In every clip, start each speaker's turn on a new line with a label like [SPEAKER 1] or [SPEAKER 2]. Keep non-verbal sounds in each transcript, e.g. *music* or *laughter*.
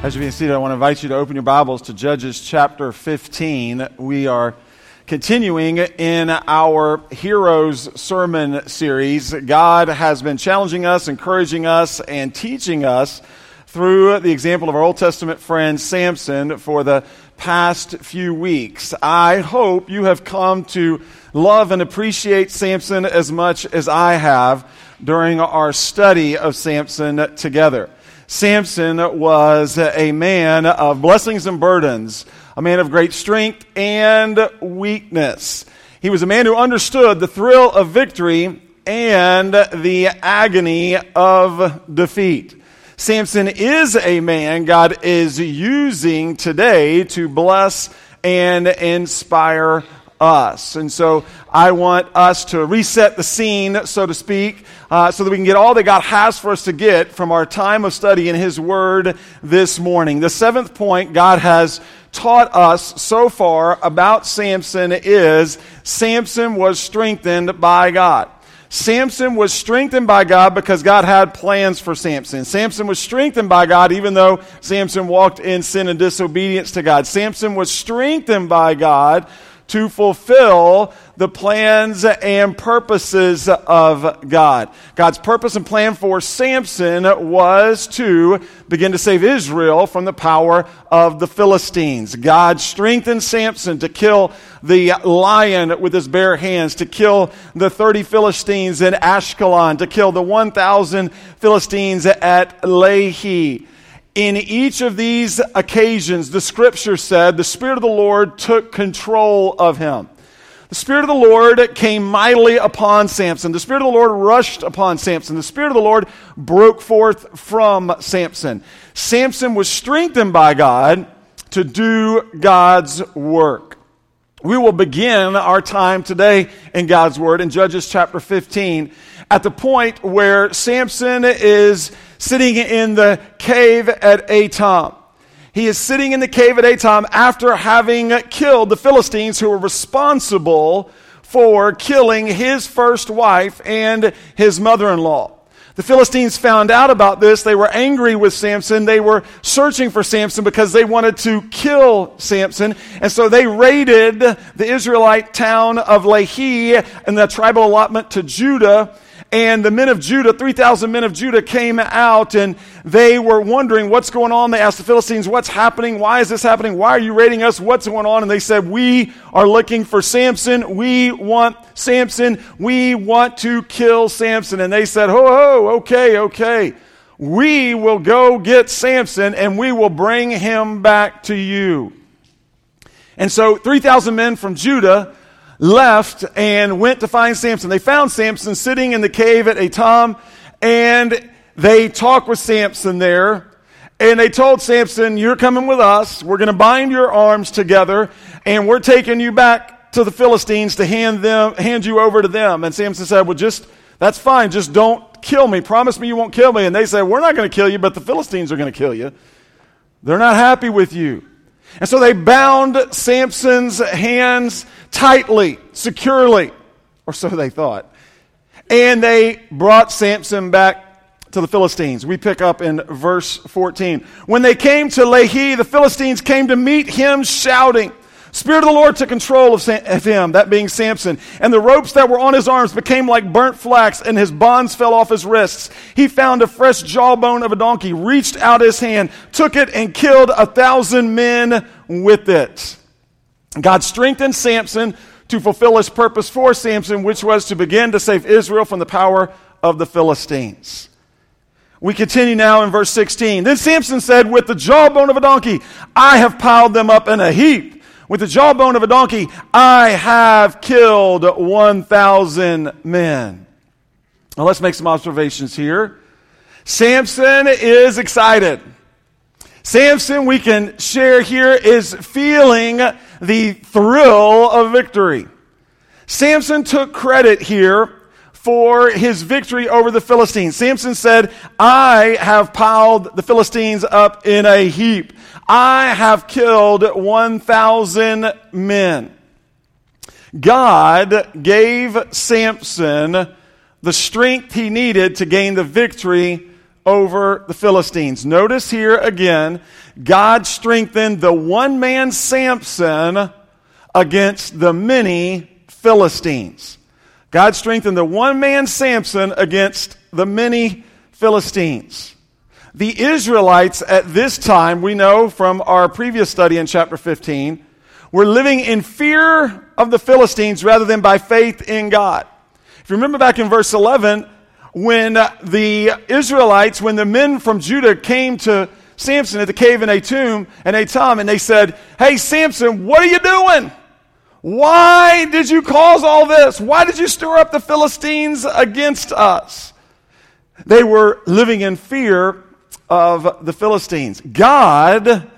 [SPEAKER 1] As you can see, I want to invite you to open your Bibles to Judges chapter 15. We are continuing in our Heroes Sermon series. God has been challenging us, encouraging us, and teaching us through the example of our Old Testament friend Samson for the past few weeks. I hope you have come to love and appreciate Samson as much as I have during our study of Samson together. Samson was a man of blessings and burdens, a man of great strength and weakness. He was a man who understood the thrill of victory and the agony of defeat. Samson is a man God is using today to bless and inspire us. And so I want us to reset the scene, so to speak, uh, so that we can get all that God has for us to get from our time of study in His Word this morning. The seventh point God has taught us so far about Samson is Samson was strengthened by God. Samson was strengthened by God because God had plans for Samson. Samson was strengthened by God even though Samson walked in sin and disobedience to God. Samson was strengthened by God to fulfill the plans and purposes of God. God's purpose and plan for Samson was to begin to save Israel from the power of the Philistines. God strengthened Samson to kill the lion with his bare hands, to kill the 30 Philistines in Ashkelon, to kill the 1,000 Philistines at Lehi. In each of these occasions, the scripture said the Spirit of the Lord took control of him. The Spirit of the Lord came mightily upon Samson. The Spirit of the Lord rushed upon Samson. The Spirit of the Lord broke forth from Samson. Samson was strengthened by God to do God's work. We will begin our time today in God's Word in Judges chapter 15 at the point where Samson is sitting in the cave at Etam. He is sitting in the cave at Etam after having killed the Philistines who were responsible for killing his first wife and his mother in law. The Philistines found out about this. They were angry with Samson. They were searching for Samson because they wanted to kill Samson. And so they raided the Israelite town of Lehi and the tribal allotment to Judah and the men of Judah, 3,000 men of Judah came out and they were wondering what's going on. They asked the Philistines, What's happening? Why is this happening? Why are you raiding us? What's going on? And they said, We are looking for Samson. We want Samson. We want to kill Samson. And they said, Ho, ho, okay, okay. We will go get Samson and we will bring him back to you. And so 3,000 men from Judah left and went to find Samson. They found Samson sitting in the cave at Etam, and they talked with Samson there. And they told Samson, You're coming with us. We're going to bind your arms together, and we're taking you back to the Philistines to hand, them, hand you over to them. And Samson said, Well, just, that's fine. Just don't kill me. Promise me you won't kill me. And they said, We're not going to kill you, but the Philistines are going to kill you. They're not happy with you. And so they bound Samson's hands tightly, securely, or so they thought. And they brought Samson back to the Philistines. We pick up in verse 14. When they came to Lehi, the Philistines came to meet him shouting. Spirit of the Lord took control of, him, that being Samson, and the ropes that were on his arms became like burnt flax, and his bonds fell off his wrists. He found a fresh jawbone of a donkey, reached out his hand, took it, and killed a thousand men with it. God strengthened Samson to fulfill his purpose for Samson, which was to begin to save Israel from the power of the Philistines. We continue now in verse 16. Then Samson said, With the jawbone of a donkey, I have piled them up in a heap. With the jawbone of a donkey, I have killed 1,000 men. Now let's make some observations here. Samson is excited. Samson, we can share here, is feeling the thrill of victory. Samson took credit here for his victory over the Philistines. Samson said, I have piled the Philistines up in a heap. I have killed 1,000 men. God gave Samson the strength he needed to gain the victory over the Philistines. Notice here again, God strengthened the one man Samson against the many Philistines. God strengthened the one man Samson against the many Philistines. The Israelites at this time, we know from our previous study in chapter 15, were living in fear of the Philistines rather than by faith in God. If you remember back in verse 11, when the Israelites, when the men from Judah came to Samson at the cave in Atum and Atam, and they said, Hey, Samson, what are you doing? Why did you cause all this? Why did you stir up the Philistines against us? They were living in fear of the Philistines. God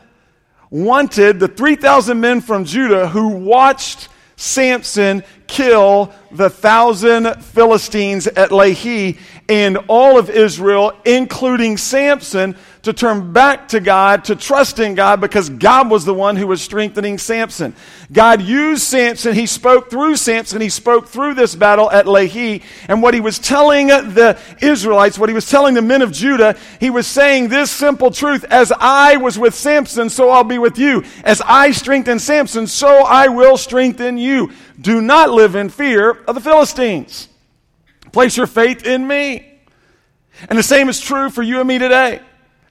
[SPEAKER 1] wanted the 3,000 men from Judah who watched Samson kill the thousand Philistines at Lehi and all of Israel, including Samson, to turn back to God, to trust in God, because God was the one who was strengthening Samson. God used Samson. He spoke through Samson. He spoke through this battle at Lehi. And what he was telling the Israelites, what he was telling the men of Judah, he was saying this simple truth As I was with Samson, so I'll be with you. As I strengthened Samson, so I will strengthen you. Do not live in fear of the Philistines. Place your faith in me. And the same is true for you and me today.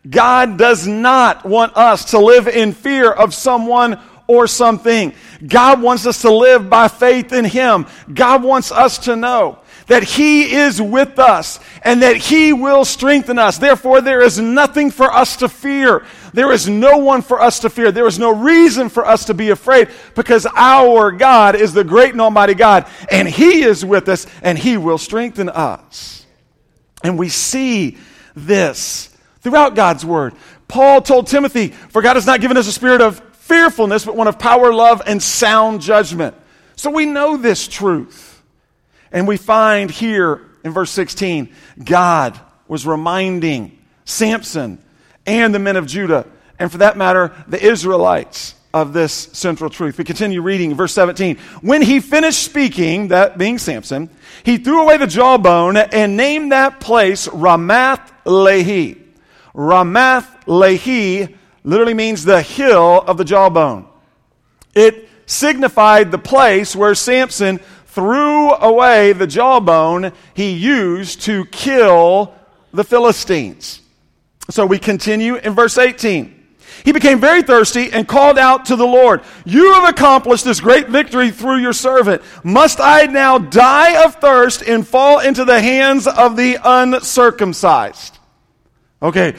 [SPEAKER 1] God does not want us to live in fear of someone or something. God wants us to live by faith in Him. God wants us to know that He is with us and that He will strengthen us. Therefore, there is nothing for us to fear. There is no one for us to fear. There is no reason for us to be afraid because our God is the great and almighty God and He is with us and He will strengthen us. And we see this throughout God's Word. Paul told Timothy, For God has not given us a spirit of fearfulness, but one of power, love, and sound judgment. So we know this truth. And we find here in verse 16, God was reminding Samson and the men of Judah, and for that matter, the Israelites, of this central truth. We continue reading verse 17. When he finished speaking, that being Samson, he threw away the jawbone and named that place Ramath Lehi. Ramath Lehi literally means the hill of the jawbone. It signified the place where Samson threw away the jawbone he used to kill the Philistines. So we continue in verse 18. He became very thirsty and called out to the Lord, You have accomplished this great victory through your servant. Must I now die of thirst and fall into the hands of the uncircumcised? Okay,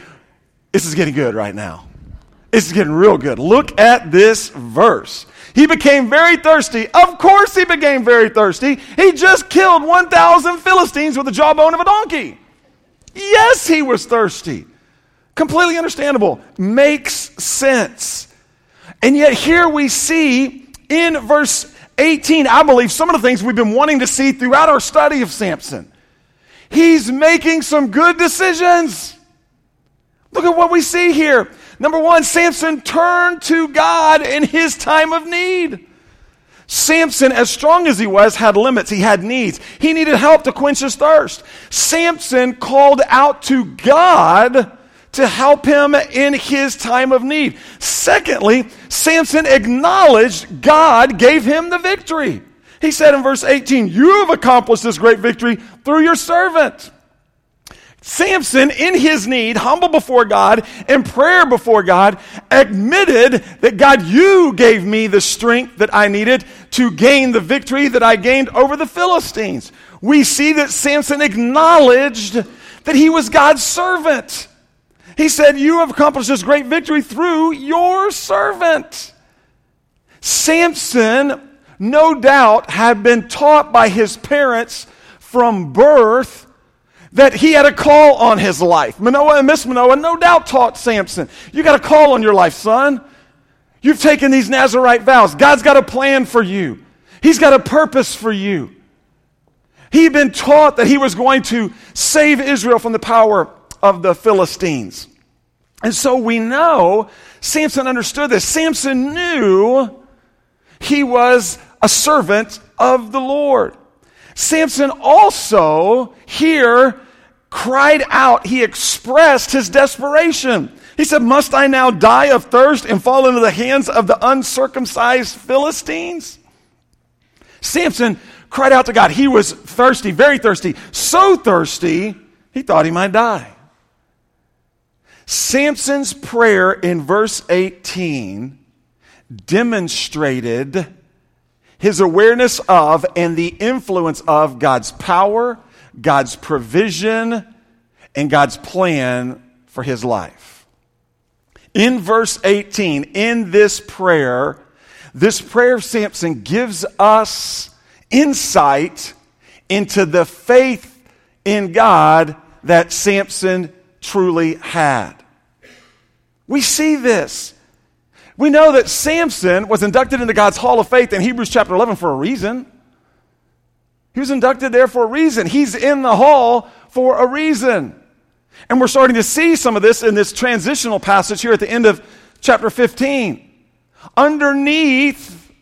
[SPEAKER 1] this is getting good right now. This is getting real good. Look at this verse. He became very thirsty. Of course, he became very thirsty. He just killed 1,000 Philistines with the jawbone of a donkey. Yes, he was thirsty. Completely understandable. Makes sense. And yet, here we see in verse 18, I believe, some of the things we've been wanting to see throughout our study of Samson. He's making some good decisions. Look at what we see here. Number one, Samson turned to God in his time of need. Samson, as strong as he was, had limits. He had needs. He needed help to quench his thirst. Samson called out to God to help him in his time of need. Secondly, Samson acknowledged God gave him the victory. He said in verse 18, You have accomplished this great victory through your servant. Samson, in his need, humble before God, in prayer before God, admitted that God, you gave me the strength that I needed to gain the victory that I gained over the Philistines. We see that Samson acknowledged that he was God's servant. He said, You have accomplished this great victory through your servant. Samson, no doubt, had been taught by his parents from birth that he had a call on his life. Manoah and Miss Manoah no doubt taught Samson, You got a call on your life, son. You've taken these Nazarite vows. God's got a plan for you, He's got a purpose for you. He'd been taught that he was going to save Israel from the power of the Philistines. And so we know Samson understood this. Samson knew he was a servant of the Lord. Samson also here cried out, he expressed his desperation. He said, Must I now die of thirst and fall into the hands of the uncircumcised Philistines? Samson cried out to God. He was thirsty, very thirsty, so thirsty, he thought he might die. Samson's prayer in verse 18 demonstrated his awareness of and the influence of God's power, God's provision, and God's plan for his life. In verse 18, in this prayer, this prayer of Samson gives us insight into the faith in God that Samson truly had. We see this. We know that Samson was inducted into God's Hall of Faith in Hebrews chapter 11 for a reason. He was inducted there for a reason. He's in the hall for a reason. And we're starting to see some of this in this transitional passage here at the end of chapter 15. Underneath,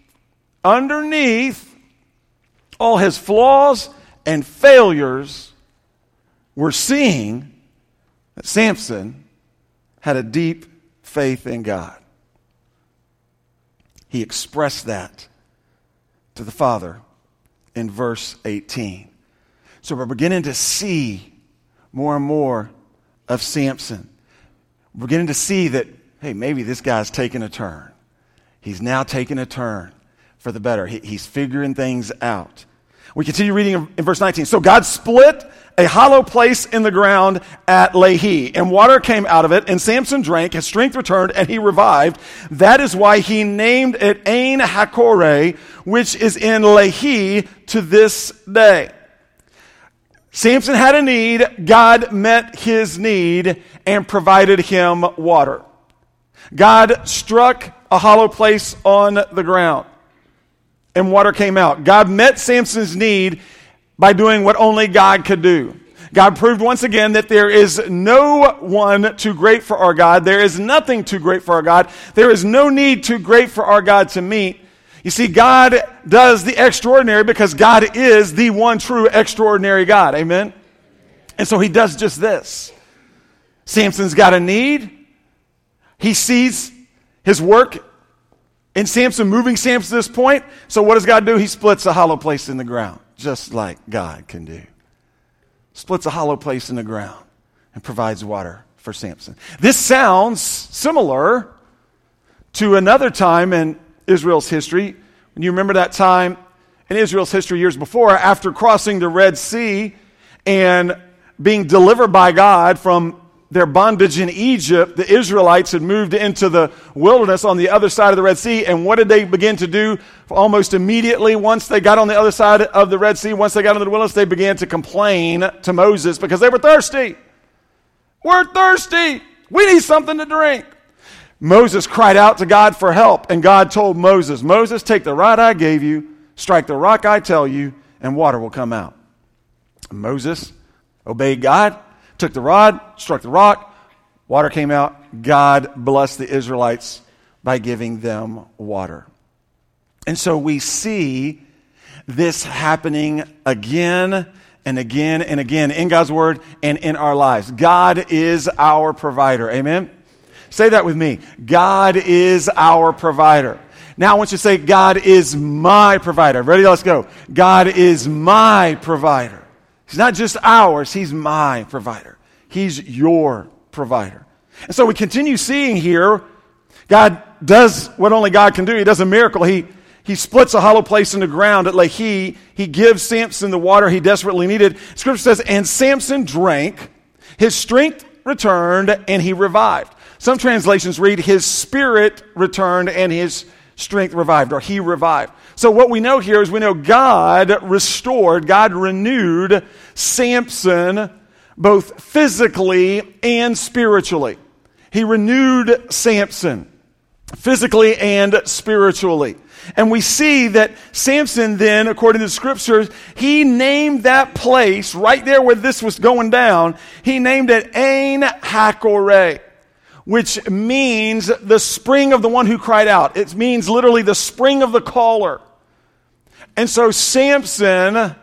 [SPEAKER 1] underneath all his flaws and failures, we're seeing that Samson had a deep faith in God. He expressed that to the Father in verse 18. So we're beginning to see more and more of Samson. We're beginning to see that, hey, maybe this guy's taking a turn. He's now taking a turn for the better. He, he's figuring things out. We continue reading in verse 19. So God split a hollow place in the ground at Lehi, and water came out of it, and Samson drank, his strength returned, and he revived. That is why he named it Ain Hakore, which is in Lehi to this day. Samson had a need, God met his need and provided him water. God struck a hollow place on the ground, and water came out. God met Samson's need by doing what only God could do. God proved once again that there is no one too great for our God. There is nothing too great for our God. There is no need too great for our God to meet. You see, God does the extraordinary because God is the one true extraordinary God. Amen? And so he does just this. Samson's got a need. He sees his work in Samson, moving Samson to this point. So what does God do? He splits a hollow place in the ground just like God can do. Splits a hollow place in the ground and provides water for Samson. This sounds similar to another time in Israel's history. When you remember that time in Israel's history years before, after crossing the Red Sea and being delivered by God from their bondage in Egypt, the Israelites had moved into the wilderness on the other side of the Red Sea. And what did they begin to do almost immediately once they got on the other side of the Red Sea? Once they got into the wilderness, they began to complain to Moses because they were thirsty. We're thirsty. We need something to drink. Moses cried out to God for help, and God told Moses, Moses, take the rod I gave you, strike the rock I tell you, and water will come out. Moses obeyed God took the rod, struck the rock, water came out. God blessed the Israelites by giving them water. And so we see this happening again and again and again in God's Word and in our lives. God is our provider. Amen? Say that with me. God is our provider. Now I want you to say, God is my provider. Ready? Let's go. God is my provider. He's not just ours, He's my provider. He's your provider. And so we continue seeing here, God does what only God can do. He does a miracle. He, he splits a hollow place in the ground at Lehi. He gives Samson the water he desperately needed. Scripture says, and Samson drank, his strength returned, and he revived. Some translations read, his spirit returned and his strength revived, or he revived. So what we know here is we know God restored, God renewed Samson both physically and spiritually. He renewed Samson physically and spiritually. And we see that Samson then, according to the scriptures, he named that place right there where this was going down, he named it Ain Hakore, which means the spring of the one who cried out. It means literally the spring of the caller. And so Samson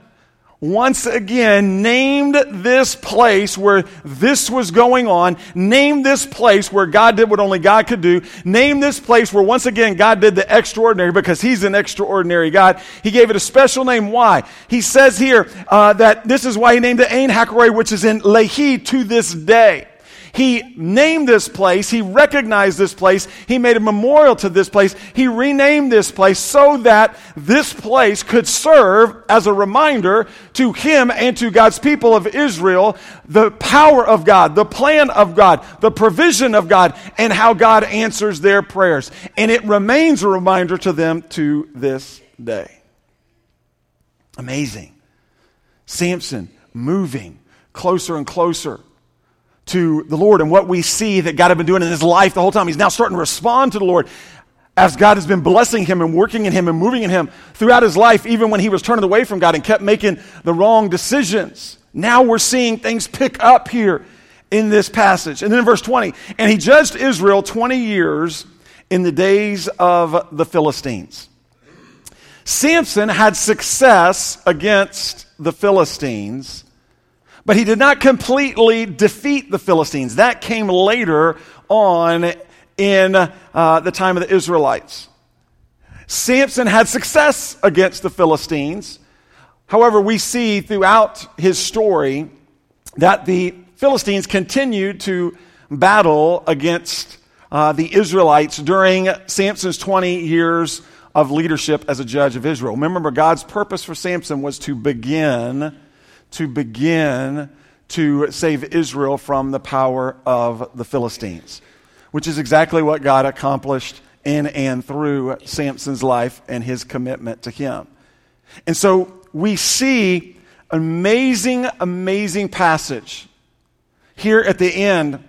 [SPEAKER 1] once again named this place where this was going on, named this place where God did what only God could do, named this place where once again God did the extraordinary because He's an extraordinary God. He gave it a special name. Why? He says here uh, that this is why He named it Ain Hakaroi, which is in Lehi to this day. He named this place. He recognized this place. He made a memorial to this place. He renamed this place so that this place could serve as a reminder to him and to God's people of Israel the power of God, the plan of God, the provision of God, and how God answers their prayers. And it remains a reminder to them to this day. Amazing. Samson moving closer and closer to the Lord and what we see that God had been doing in his life the whole time. He's now starting to respond to the Lord as God has been blessing him and working in him and moving in him throughout his life, even when he was turning away from God and kept making the wrong decisions. Now we're seeing things pick up here in this passage. And then in verse 20, and he judged Israel 20 years in the days of the Philistines. Samson had success against the Philistines but he did not completely defeat the Philistines. That came later on in uh, the time of the Israelites. Samson had success against the Philistines. However, we see throughout his story that the Philistines continued to battle against uh, the Israelites during Samson's 20 years of leadership as a judge of Israel. Remember, God's purpose for Samson was to begin to begin to save Israel from the power of the Philistines, which is exactly what God accomplished in and through Samson's life and his commitment to him. And so we see amazing, amazing passage here at the end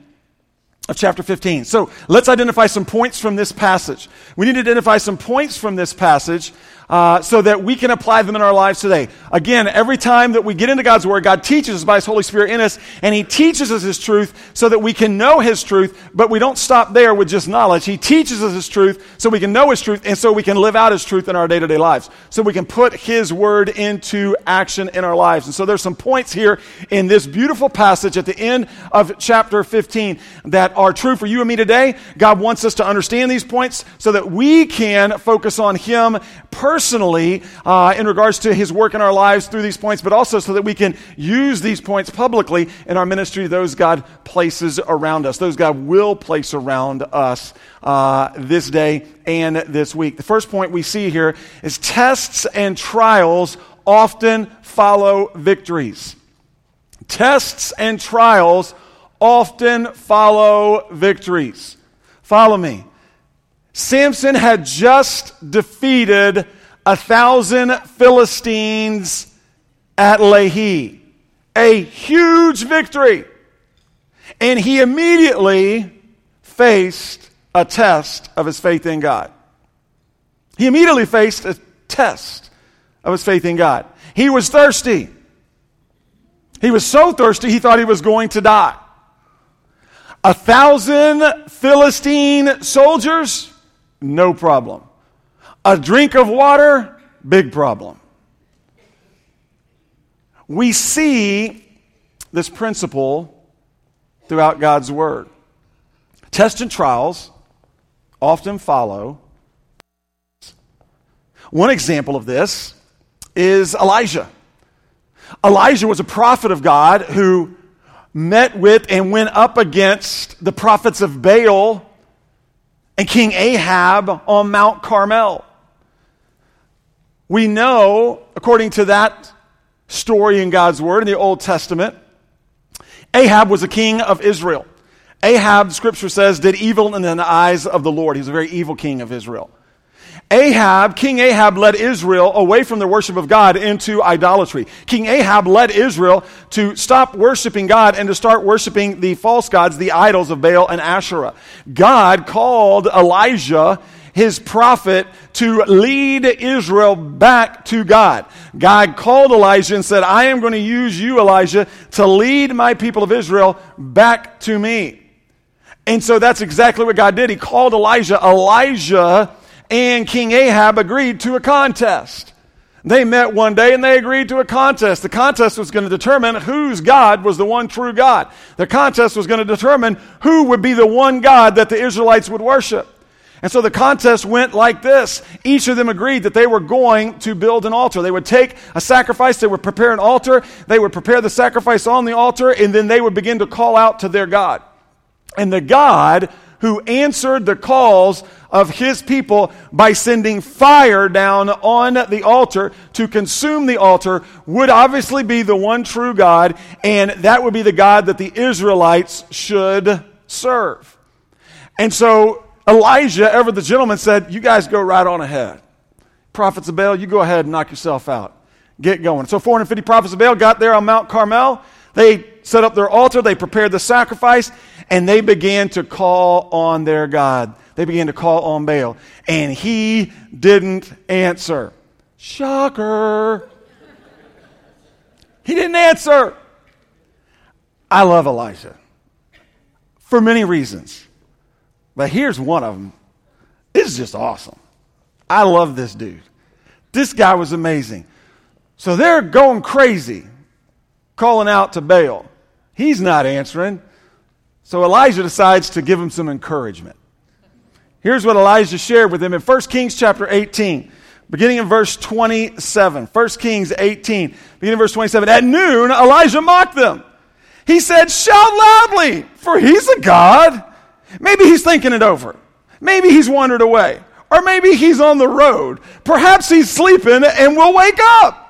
[SPEAKER 1] of chapter 15. So let's identify some points from this passage. We need to identify some points from this passage uh, so that we can apply them in our lives today. Again, every time that we get into God's Word, God teaches us by His Holy Spirit in us, and He teaches us His truth so that we can know His truth, but we don't stop there with just knowledge. He teaches us His truth so we can know His truth, and so we can live out His truth in our day to day lives. So we can put His Word into action in our lives. And so there's some points here in this beautiful passage at the end of chapter 15 that are true for you and me today. God wants us to understand these points so that we can focus on Him personally personally uh, in regards to his work in our lives through these points, but also so that we can use these points publicly in our ministry, those God places around us, those God will place around us uh, this day and this week. The first point we see here is tests and trials often follow victories. Tests and trials often follow victories. Follow me. Samson had just defeated a thousand Philistines at Lehi. A huge victory. And he immediately faced a test of his faith in God. He immediately faced a test of his faith in God. He was thirsty. He was so thirsty he thought he was going to die. A thousand Philistine soldiers, no problem. A drink of water, big problem. We see this principle throughout God's Word. Tests and trials often follow. One example of this is Elijah. Elijah was a prophet of God who met with and went up against the prophets of Baal and King Ahab on Mount Carmel. We know, according to that story in God's Word in the Old Testament, Ahab was a king of Israel. Ahab, scripture says, did evil in the eyes of the Lord. He was a very evil king of Israel. Ahab, King Ahab led Israel away from the worship of God into idolatry. King Ahab led Israel to stop worshiping God and to start worshiping the false gods, the idols of Baal and Asherah. God called Elijah his prophet to lead Israel back to God. God called Elijah and said, I am going to use you, Elijah, to lead my people of Israel back to me. And so that's exactly what God did. He called Elijah. Elijah and King Ahab agreed to a contest. They met one day and they agreed to a contest. The contest was going to determine whose God was the one true God. The contest was going to determine who would be the one God that the Israelites would worship. And so the contest went like this. Each of them agreed that they were going to build an altar. They would take a sacrifice, they would prepare an altar, they would prepare the sacrifice on the altar, and then they would begin to call out to their God. And the God who answered the calls of his people by sending fire down on the altar to consume the altar would obviously be the one true God, and that would be the God that the Israelites should serve. And so Elijah, ever the gentleman, said, You guys go right on ahead. Prophets of Baal, you go ahead and knock yourself out. Get going. So 450 prophets of Baal got there on Mount Carmel. They set up their altar, they prepared the sacrifice, and they began to call on their God. They began to call on Baal. And he didn't answer. Shocker. He didn't answer. I love Elijah for many reasons. But here's one of them. This is just awesome. I love this dude. This guy was amazing. So they're going crazy, calling out to Baal. He's not answering. So Elijah decides to give him some encouragement. Here's what Elijah shared with him in 1 Kings chapter 18, beginning in verse 27. 1 Kings 18, beginning in verse 27. At noon, Elijah mocked them. He said, Shout loudly, for he's a God. Maybe he's thinking it over. Maybe he's wandered away. Or maybe he's on the road. Perhaps he's sleeping and will wake up.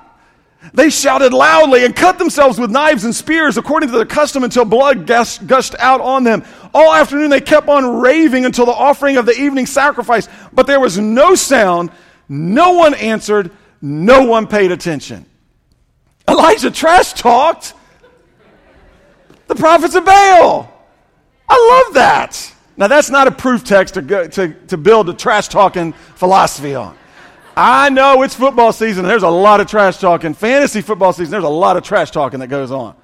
[SPEAKER 1] They shouted loudly and cut themselves with knives and spears according to their custom until blood gushed out on them. All afternoon they kept on raving until the offering of the evening sacrifice, but there was no sound. No one answered. No one paid attention. Elijah trash talked the prophets of Baal. I love that. Now, that's not a proof text to, go, to, to build a trash talking philosophy on. I know it's football season. There's a lot of trash talking. Fantasy football season, there's a lot of trash talking that goes on.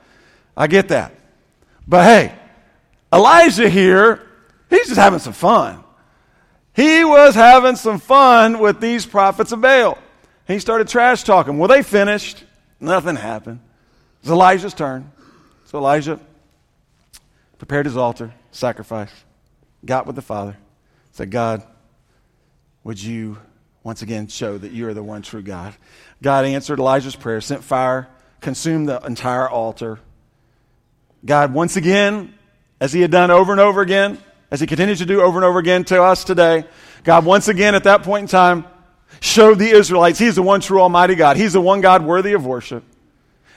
[SPEAKER 1] I get that. But hey, Elijah here, he's just having some fun. He was having some fun with these prophets of Baal. He started trash talking. Well, they finished. Nothing happened. It's Elijah's turn. So Elijah prepared his altar, sacrifice, got with the Father, said, God, would you once again show that you are the one true God? God answered Elijah's prayer, sent fire, consumed the entire altar. God, once again, as he had done over and over again, as he continues to do over and over again to us today, God, once again at that point in time, showed the Israelites he's the one true Almighty God. He's the one God worthy of worship.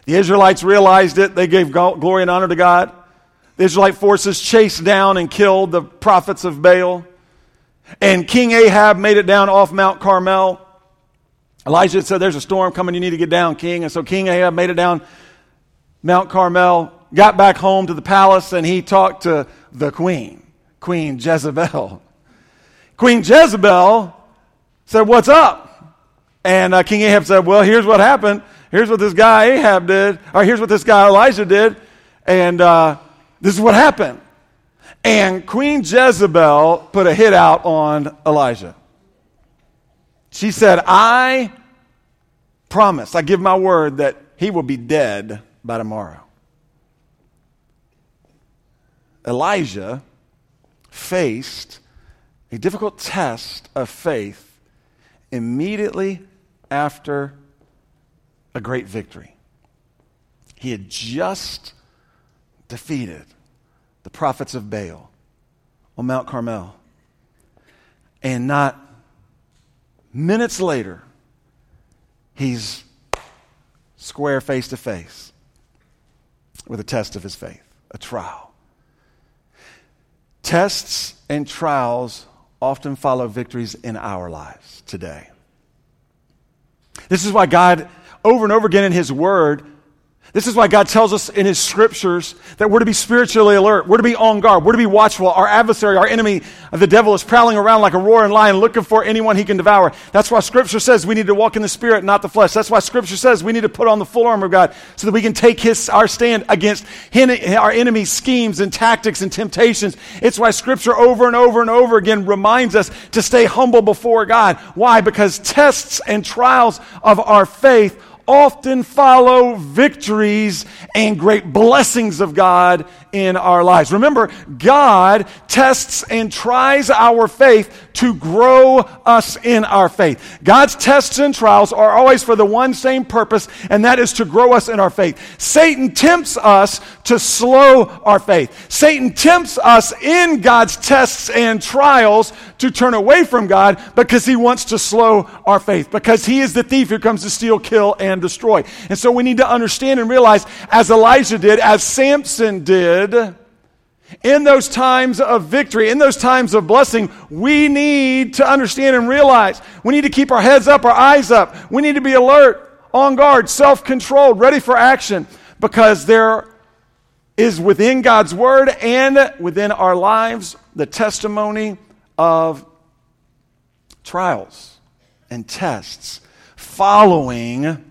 [SPEAKER 1] The Israelites realized it. They gave glory and honor to God. The Israelite forces chased down and killed the prophets of Baal. And King Ahab made it down off Mount Carmel. Elijah said, There's a storm coming, you need to get down, king. And so King Ahab made it down Mount Carmel, got back home to the palace, and he talked to the queen, Queen Jezebel. *laughs* Queen Jezebel said, What's up? And uh, King Ahab said, Well, here's what happened. Here's what this guy Ahab did, or here's what this guy Elijah did. And uh, this is what happened. And Queen Jezebel put a hit out on Elijah. She said, I promise, I give my word that he will be dead by tomorrow. Elijah faced a difficult test of faith immediately after a great victory. He had just defeated the prophets of Baal on Mount Carmel. And not minutes later, he's square face to face with a test of his faith, a trial. Tests and trials often follow victories in our lives today. This is why God, over and over again in His Word, This is why God tells us in His scriptures that we're to be spiritually alert. We're to be on guard. We're to be watchful. Our adversary, our enemy, the devil, is prowling around like a roaring lion looking for anyone he can devour. That's why scripture says we need to walk in the spirit, not the flesh. That's why scripture says we need to put on the full armor of God so that we can take his, our stand against our enemy's schemes and tactics and temptations. It's why scripture over and over and over again reminds us to stay humble before God. Why? Because tests and trials of our faith often follow victories and great blessings of God in our lives. Remember, God tests and tries our faith to grow us in our faith. God's tests and trials are always for the one same purpose, and that is to grow us in our faith. Satan tempts us to slow our faith. Satan tempts us in God's tests and trials to turn away from God because he wants to slow our faith, because he is the thief who comes to steal, kill, and destroy. And so we need to understand and realize, as Elijah did, as Samson did, in those times of victory, in those times of blessing, we need to understand and realize we need to keep our heads up, our eyes up. We need to be alert, on guard, self controlled, ready for action because there is within God's word and within our lives the testimony of trials and tests following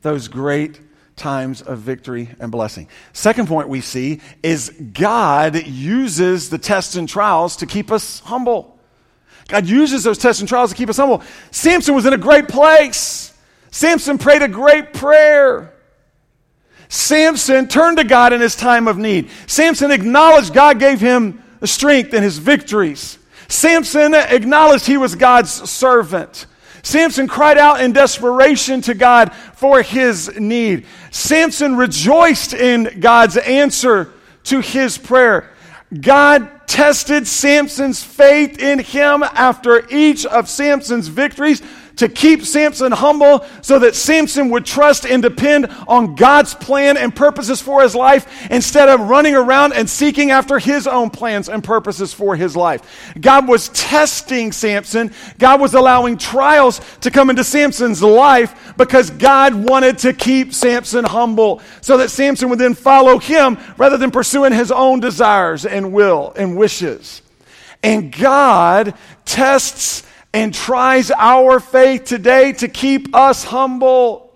[SPEAKER 1] those great times of victory and blessing. Second point we see is God uses the tests and trials to keep us humble. God uses those tests and trials to keep us humble. Samson was in a great place. Samson prayed a great prayer. Samson turned to God in his time of need. Samson acknowledged God gave him the strength in his victories. Samson acknowledged he was God's servant. Samson cried out in desperation to God for his need. Samson rejoiced in God's answer to his prayer. God tested Samson's faith in him after each of Samson's victories to keep Samson humble so that Samson would trust and depend on God's plan and purposes for his life instead of running around and seeking after his own plans and purposes for his life. God was testing Samson. God was allowing trials to come into Samson's life because God wanted to keep Samson humble so that Samson would then follow him rather than pursuing his own desires and will and wishes. And God tests and tries our faith today to keep us humble.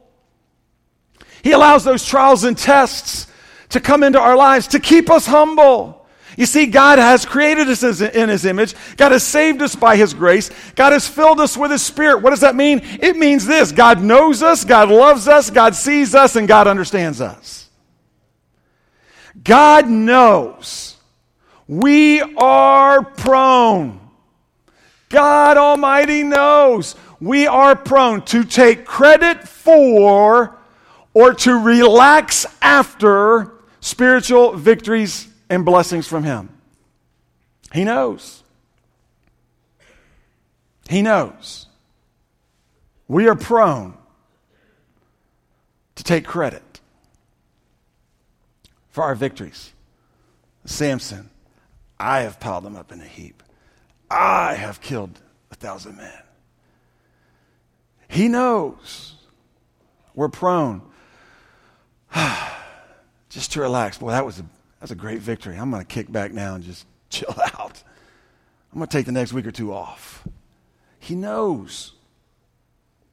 [SPEAKER 1] He allows those trials and tests to come into our lives to keep us humble. You see, God has created us in His image. God has saved us by His grace. God has filled us with His Spirit. What does that mean? It means this God knows us, God loves us, God sees us, and God understands us. God knows we are prone God Almighty knows we are prone to take credit for or to relax after spiritual victories and blessings from Him. He knows. He knows. We are prone to take credit for our victories. Samson, I have piled them up in a heap. I have killed a thousand men. He knows we're prone *sighs* just to relax. Boy, that was a, that was a great victory. I'm going to kick back now and just *laughs* chill out. I'm going to take the next week or two off. He knows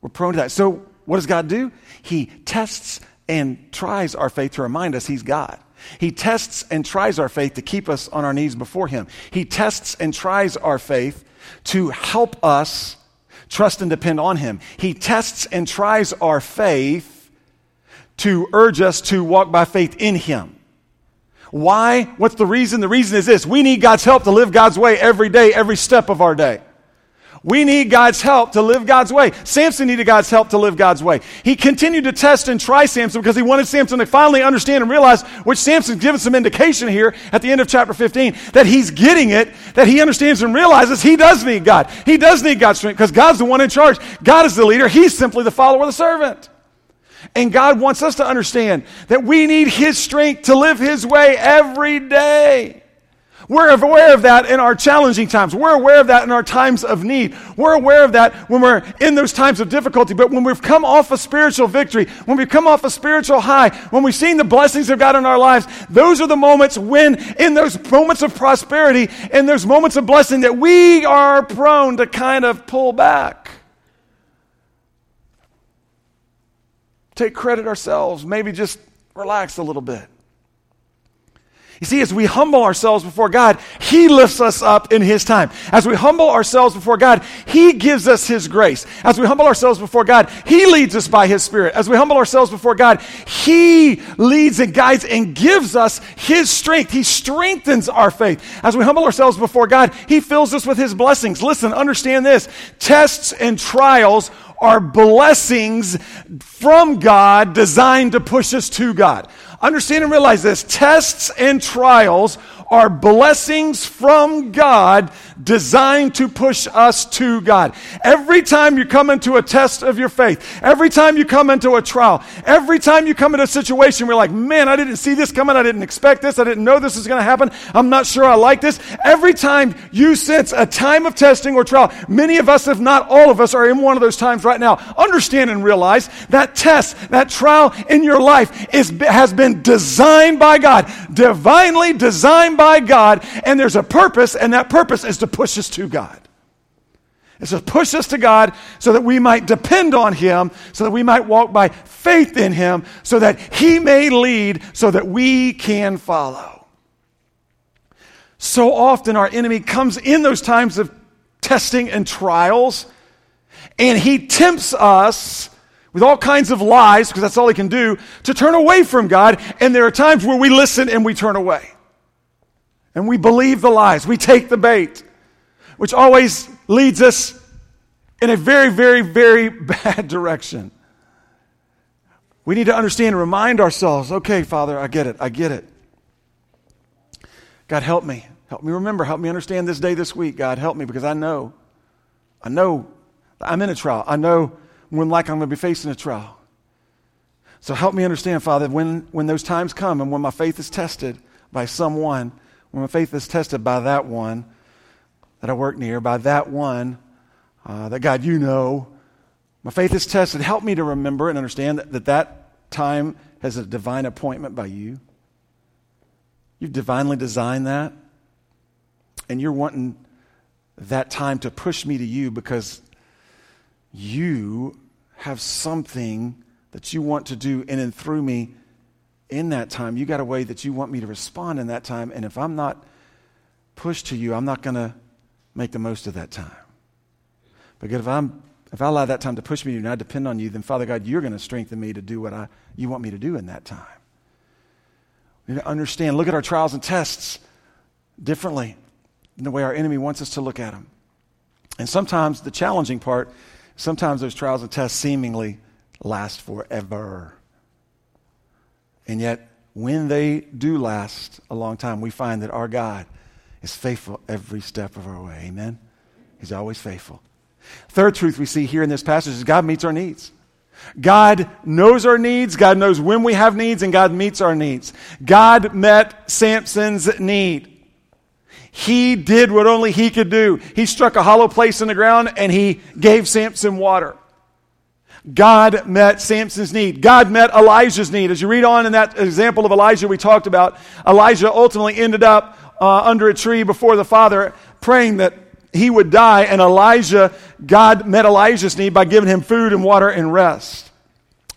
[SPEAKER 1] we're prone to that. So, what does God do? He tests and tries our faith to remind us He's God. He tests and tries our faith to keep us on our knees before Him. He tests and tries our faith to help us trust and depend on Him. He tests and tries our faith to urge us to walk by faith in Him. Why? What's the reason? The reason is this we need God's help to live God's way every day, every step of our day. We need God's help to live God's way. Samson needed God's help to live God's way. He continued to test and try Samson because he wanted Samson to finally understand and realize, which Samson's given some indication here at the end of chapter 15, that he's getting it, that he understands and realizes he does need God. He does need God's strength because God's the one in charge. God is the leader. He's simply the follower, the servant. And God wants us to understand that we need His strength to live His way every day. We're aware of that in our challenging times. We're aware of that in our times of need. We're aware of that when we're in those times of difficulty. But when we've come off a spiritual victory, when we've come off a spiritual high, when we've seen the blessings of God in our lives, those are the moments when, in those moments of prosperity, in those moments of blessing, that we are prone to kind of pull back. Take credit ourselves, maybe just relax a little bit. You see, as we humble ourselves before God, He lifts us up in His time. As we humble ourselves before God, He gives us His grace. As we humble ourselves before God, He leads us by His Spirit. As we humble ourselves before God, He leads and guides and gives us His strength. He strengthens our faith. As we humble ourselves before God, He fills us with His blessings. Listen, understand this. Tests and trials are blessings from God designed to push us to God. Understand and realize this tests and trials are blessings from God designed to push us to God. Every time you come into a test of your faith, every time you come into a trial, every time you come into a situation where you're like, man, I didn't see this coming, I didn't expect this, I didn't know this was going to happen, I'm not sure I like this. Every time you sense a time of testing or trial, many of us, if not all of us, are in one of those times right now. Understand and realize that test, that trial in your life is, has been designed by God, divinely designed by God, and there's a purpose, and that purpose is to push us to God. It's to push us to God so that we might depend on Him, so that we might walk by faith in Him, so that He may lead, so that we can follow. So often our enemy comes in those times of testing and trials, and he tempts us with all kinds of lies, because that's all he can do, to turn away from God. And there are times where we listen and we turn away. And we believe the lies, we take the bait which always leads us in a very, very, very *laughs* bad direction. We need to understand and remind ourselves okay, Father, I get it. I get it. God, help me. Help me remember. Help me understand this day, this week. God, help me because I know, I know I'm in a trial. I know when, like, I'm going to be facing a trial. So help me understand, Father, when, when those times come and when my faith is tested by someone, when my faith is tested by that one, that I work near, by that one uh, that God, you know, my faith is tested. Help me to remember and understand that, that that time has a divine appointment by you. You've divinely designed that. And you're wanting that time to push me to you because you have something that you want to do in and through me in that time. You got a way that you want me to respond in that time. And if I'm not pushed to you, I'm not going to make the most of that time. Because if I'm if I allow that time to push me and I depend on you, then Father God, you're going to strengthen me to do what I, you want me to do in that time. We need to understand, look at our trials and tests differently than the way our enemy wants us to look at them. And sometimes the challenging part, sometimes those trials and tests seemingly last forever. And yet, when they do last a long time, we find that our God is faithful every step of our way. Amen? He's always faithful. Third truth we see here in this passage is God meets our needs. God knows our needs, God knows when we have needs, and God meets our needs. God met Samson's need. He did what only he could do. He struck a hollow place in the ground and he gave Samson water. God met Samson's need. God met Elijah's need. As you read on in that example of Elijah we talked about, Elijah ultimately ended up uh, under a tree before the Father, praying that he would die. And Elijah, God met Elijah's need by giving him food and water and rest.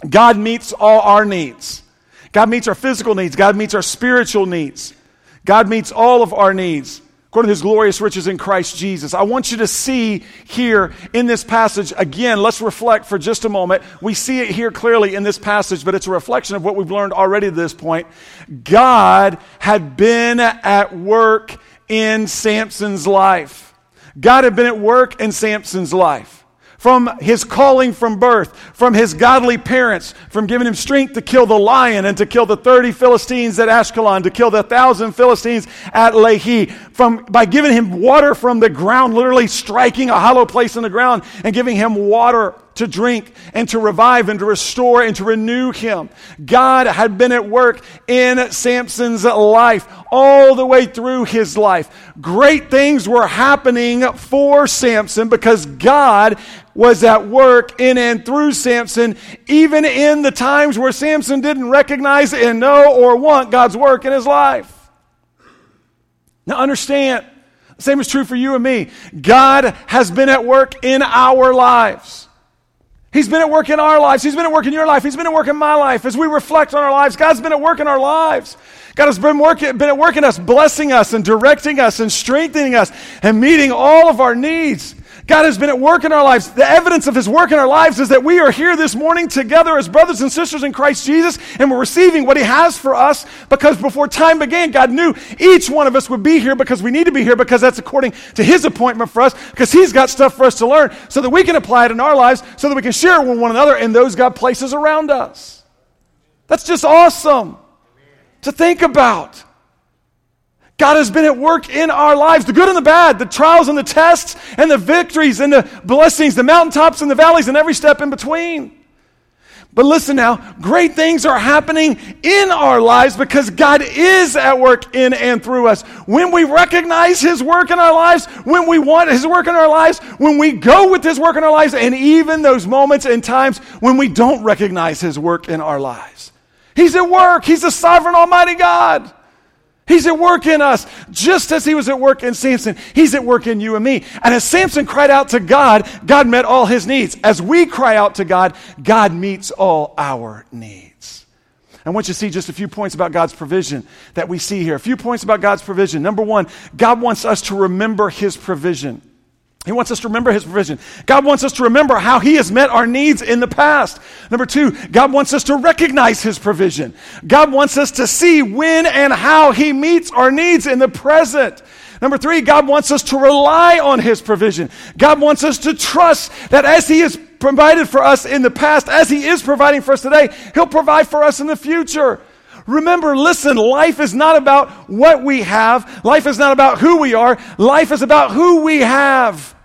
[SPEAKER 1] God meets all our needs. God meets our physical needs. God meets our spiritual needs. God meets all of our needs according to his glorious riches in Christ Jesus. I want you to see here in this passage, again, let's reflect for just a moment. We see it here clearly in this passage, but it's a reflection of what we've learned already to this point. God had been at work in Samson's life. God had been at work in Samson's life from his calling from birth, from his godly parents, from giving him strength to kill the lion and to kill the 30 Philistines at Ashkelon, to kill the thousand Philistines at Lehi, from, by giving him water from the ground, literally striking a hollow place in the ground and giving him water to drink and to revive and to restore and to renew him. God had been at work in Samson's life all the way through his life. Great things were happening for Samson because God was at work in and through Samson, even in the times where Samson didn't recognize and know or want God's work in his life. Now, understand, the same is true for you and me. God has been at work in our lives. He's been at work in our lives. He's been at work in your life. He's been at work in my life. As we reflect on our lives, God's been at work in our lives. God has been, working, been at work in us, blessing us and directing us and strengthening us and meeting all of our needs. God has been at work in our lives. The evidence of His work in our lives is that we are here this morning together as brothers and sisters in Christ Jesus, and we're receiving what He has for us because before time began, God knew each one of us would be here because we need to be here because that's according to His appointment for us, because He's got stuff for us to learn so that we can apply it in our lives, so that we can share it with one another and those God places around us. That's just awesome to think about. God has been at work in our lives, the good and the bad, the trials and the tests, and the victories and the blessings, the mountaintops and the valleys, and every step in between. But listen now, great things are happening in our lives because God is at work in and through us. When we recognize His work in our lives, when we want His work in our lives, when we go with His work in our lives, and even those moments and times when we don't recognize His work in our lives. He's at work. He's the sovereign Almighty God. He's at work in us, just as he was at work in Samson. He's at work in you and me. And as Samson cried out to God, God met all his needs. As we cry out to God, God meets all our needs. I want you to see just a few points about God's provision that we see here. A few points about God's provision. Number one, God wants us to remember his provision. He wants us to remember His provision. God wants us to remember how He has met our needs in the past. Number two, God wants us to recognize His provision. God wants us to see when and how He meets our needs in the present. Number three, God wants us to rely on His provision. God wants us to trust that as He has provided for us in the past, as He is providing for us today, He'll provide for us in the future. Remember, listen, life is not about what we have. Life is not about who we are. Life is about who we have.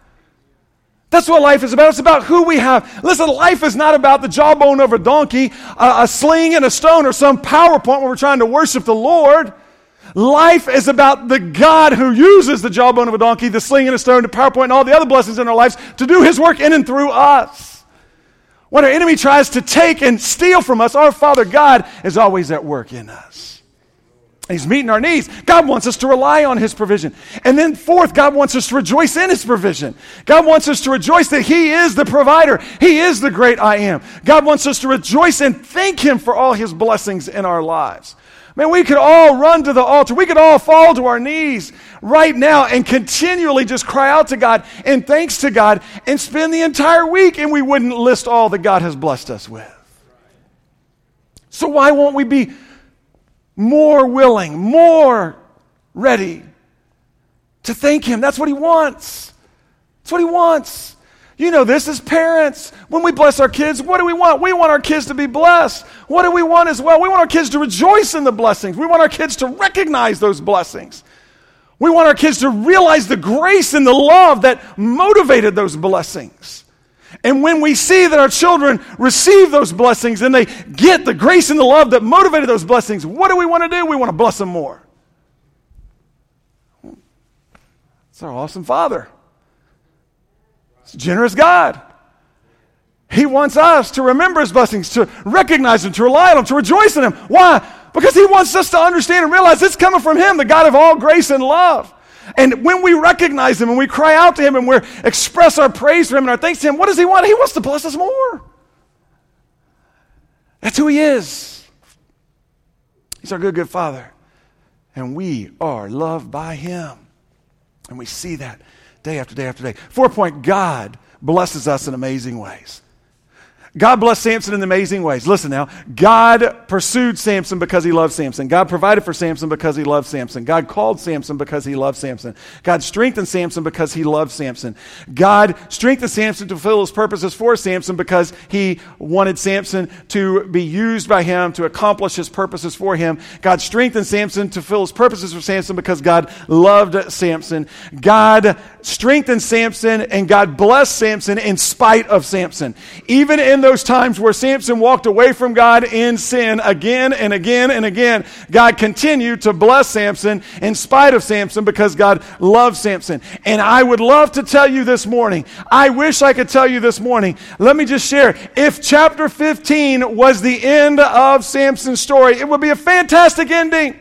[SPEAKER 1] That's what life is about. It's about who we have. Listen, life is not about the jawbone of a donkey, a, a sling and a stone, or some PowerPoint when we're trying to worship the Lord. Life is about the God who uses the jawbone of a donkey, the sling and a stone, the PowerPoint, and all the other blessings in our lives to do his work in and through us. When our enemy tries to take and steal from us, our Father God is always at work in us. He's meeting our needs. God wants us to rely on His provision. And then, fourth, God wants us to rejoice in His provision. God wants us to rejoice that He is the provider, He is the great I am. God wants us to rejoice and thank Him for all His blessings in our lives. Man, we could all run to the altar. We could all fall to our knees right now and continually just cry out to God and thanks to God and spend the entire week and we wouldn't list all that God has blessed us with. So, why won't we be more willing, more ready to thank Him. That's what He wants. That's what He wants. You know this as parents. When we bless our kids, what do we want? We want our kids to be blessed. What do we want as well? We want our kids to rejoice in the blessings. We want our kids to recognize those blessings. We want our kids to realize the grace and the love that motivated those blessings. And when we see that our children receive those blessings and they get the grace and the love that motivated those blessings, what do we want to do? We want to bless them more. It's our awesome Father. It's a generous God. He wants us to remember His blessings, to recognize them, to rely on them, to rejoice in them. Why? Because He wants us to understand and realize it's coming from Him, the God of all grace and love. And when we recognize Him and we cry out to Him and we express our praise for Him and our thanks to Him, what does He want? He wants to bless us more. That's who He is. He's our good, good Father. And we are loved by Him. And we see that day after day after day. Four point God blesses us in amazing ways. God blessed Samson in amazing ways. Listen now. God pursued Samson because he loved Samson. God provided for Samson because he loved Samson. God called Samson because he loved Samson. God strengthened Samson because he loved Samson. God strengthened Samson to fulfill his purposes for Samson because he wanted Samson to be used by him to accomplish his purposes for him. God strengthened Samson to fulfill his purposes for Samson because God loved Samson. God strengthened Samson and God blessed Samson in spite of Samson. Even in those times where Samson walked away from God in sin again and again and again, God continued to bless Samson in spite of Samson because God loved Samson. And I would love to tell you this morning, I wish I could tell you this morning, let me just share, if chapter 15 was the end of Samson's story, it would be a fantastic ending.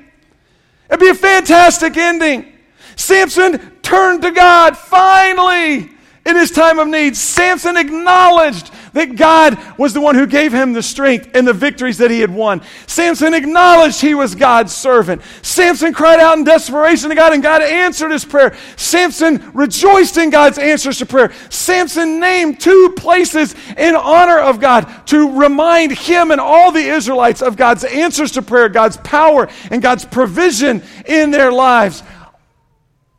[SPEAKER 1] It'd be a fantastic ending. Samson turned to God finally in his time of need. Samson acknowledged that God was the one who gave him the strength and the victories that he had won. Samson acknowledged he was God's servant. Samson cried out in desperation to God, and God answered his prayer. Samson rejoiced in God's answers to prayer. Samson named two places in honor of God to remind him and all the Israelites of God's answers to prayer, God's power, and God's provision in their lives.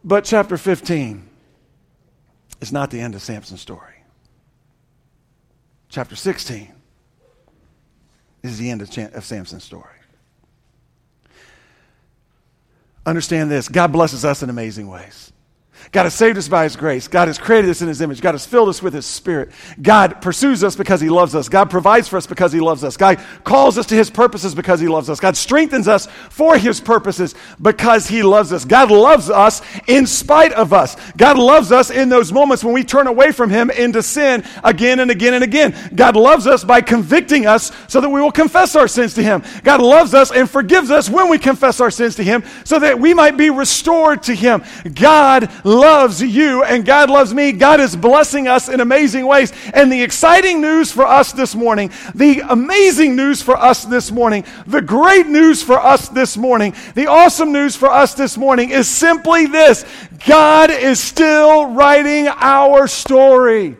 [SPEAKER 1] But chapter 15 is not the end of Samson's story. Chapter 16 is the end of, of Samson's story. Understand this God blesses us in amazing ways. God has saved us by His grace. God has created us in His image. God has filled us with His Spirit. God pursues us because He loves us. God provides for us because He loves us. God calls us to His purposes because He loves us. God strengthens us for His purposes because He loves us. God loves us in spite of us. God loves us in those moments when we turn away from Him into sin again and again and again. God loves us by convicting us so that we will confess our sins to Him. God loves us and forgives us when we confess our sins to Him so that we might be restored to Him. God loves you and God loves me. God is blessing us in amazing ways. And the exciting news for us this morning, the amazing news for us this morning, the great news for us this morning, the awesome news for us this morning is simply this God is still writing our story.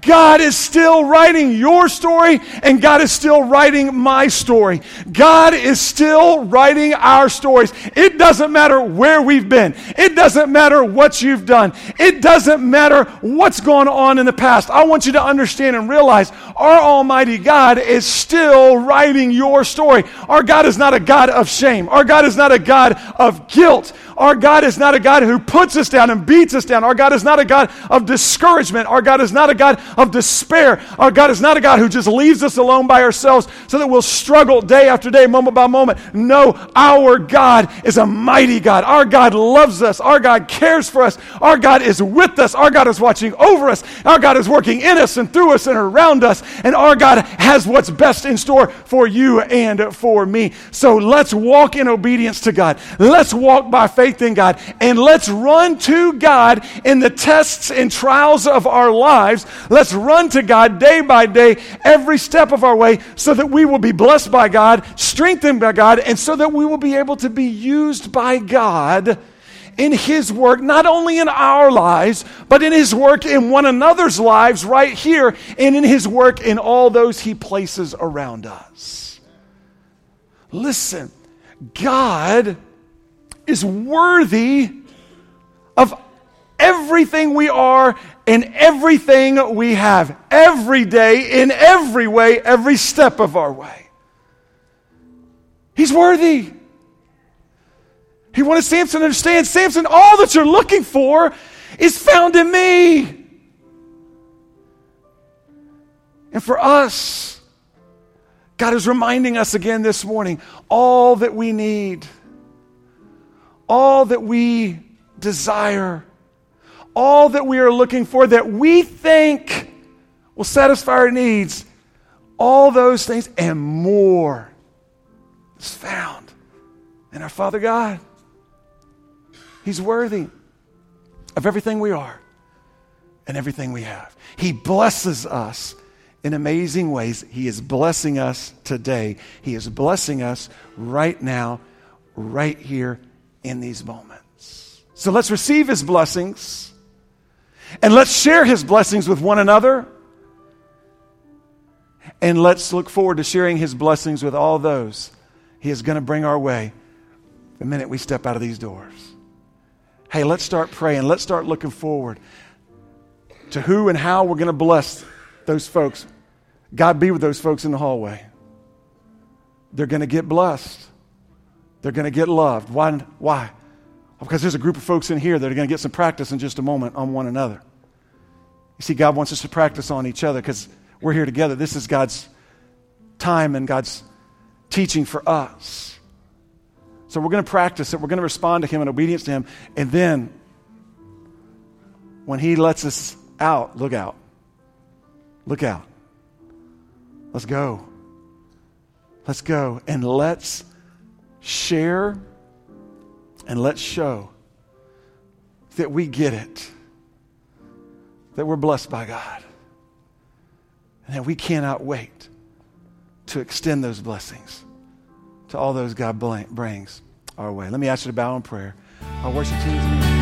[SPEAKER 1] God is still writing your story, and God is still writing my story. God is still writing our stories. It doesn't matter where we've been, it doesn't matter what you've done, it doesn't matter what's gone on in the past. I want you to understand and realize our Almighty God is still writing your story. Our God is not a God of shame, our God is not a God of guilt. Our God is not a God who puts us down and beats us down. Our God is not a God of discouragement. Our God is not a God of despair. Our God is not a God who just leaves us alone by ourselves so that we'll struggle day after day, moment by moment. No, our God is a mighty God. Our God loves us. Our God cares for us. Our God is with us. Our God is watching over us. Our God is working in us and through us and around us. And our God has what's best in store for you and for me. So let's walk in obedience to God. Let's walk by faith faith in God. And let's run to God in the tests and trials of our lives. Let's run to God day by day, every step of our way, so that we will be blessed by God, strengthened by God, and so that we will be able to be used by God in His work, not only in our lives, but in His work in one another's lives right here, and in His work in all those He places around us. Listen, God is worthy of everything we are and everything we have, every day, in every way, every step of our way. He's worthy. He wanted Samson to understand Samson, all that you're looking for is found in me. And for us, God is reminding us again this morning all that we need all that we desire, all that we are looking for, that we think will satisfy our needs, all those things and more is found in our Father God. He's worthy of everything we are and everything we have. He blesses us in amazing ways. He is blessing us today. He is blessing us right now, right here in these moments. So let's receive his blessings and let's share his blessings with one another. And let's look forward to sharing his blessings with all those he is going to bring our way the minute we step out of these doors. Hey, let's start praying. Let's start looking forward to who and how we're going to bless those folks. God be with those folks in the hallway. They're going to get blessed. They're going to get loved. Why? Why? Because there's a group of folks in here that are going to get some practice in just a moment on one another. You see, God wants us to practice on each other because we're here together. This is God's time and God's teaching for us. So we're going to practice it. We're going to respond to Him in obedience to Him. And then, when He lets us out, look out. Look out. Let's go. Let's go. And let's share and let's show that we get it, that we're blessed by God, and that we cannot wait to extend those blessings to all those God brings our way. Let me ask you to bow in prayer. Our worship team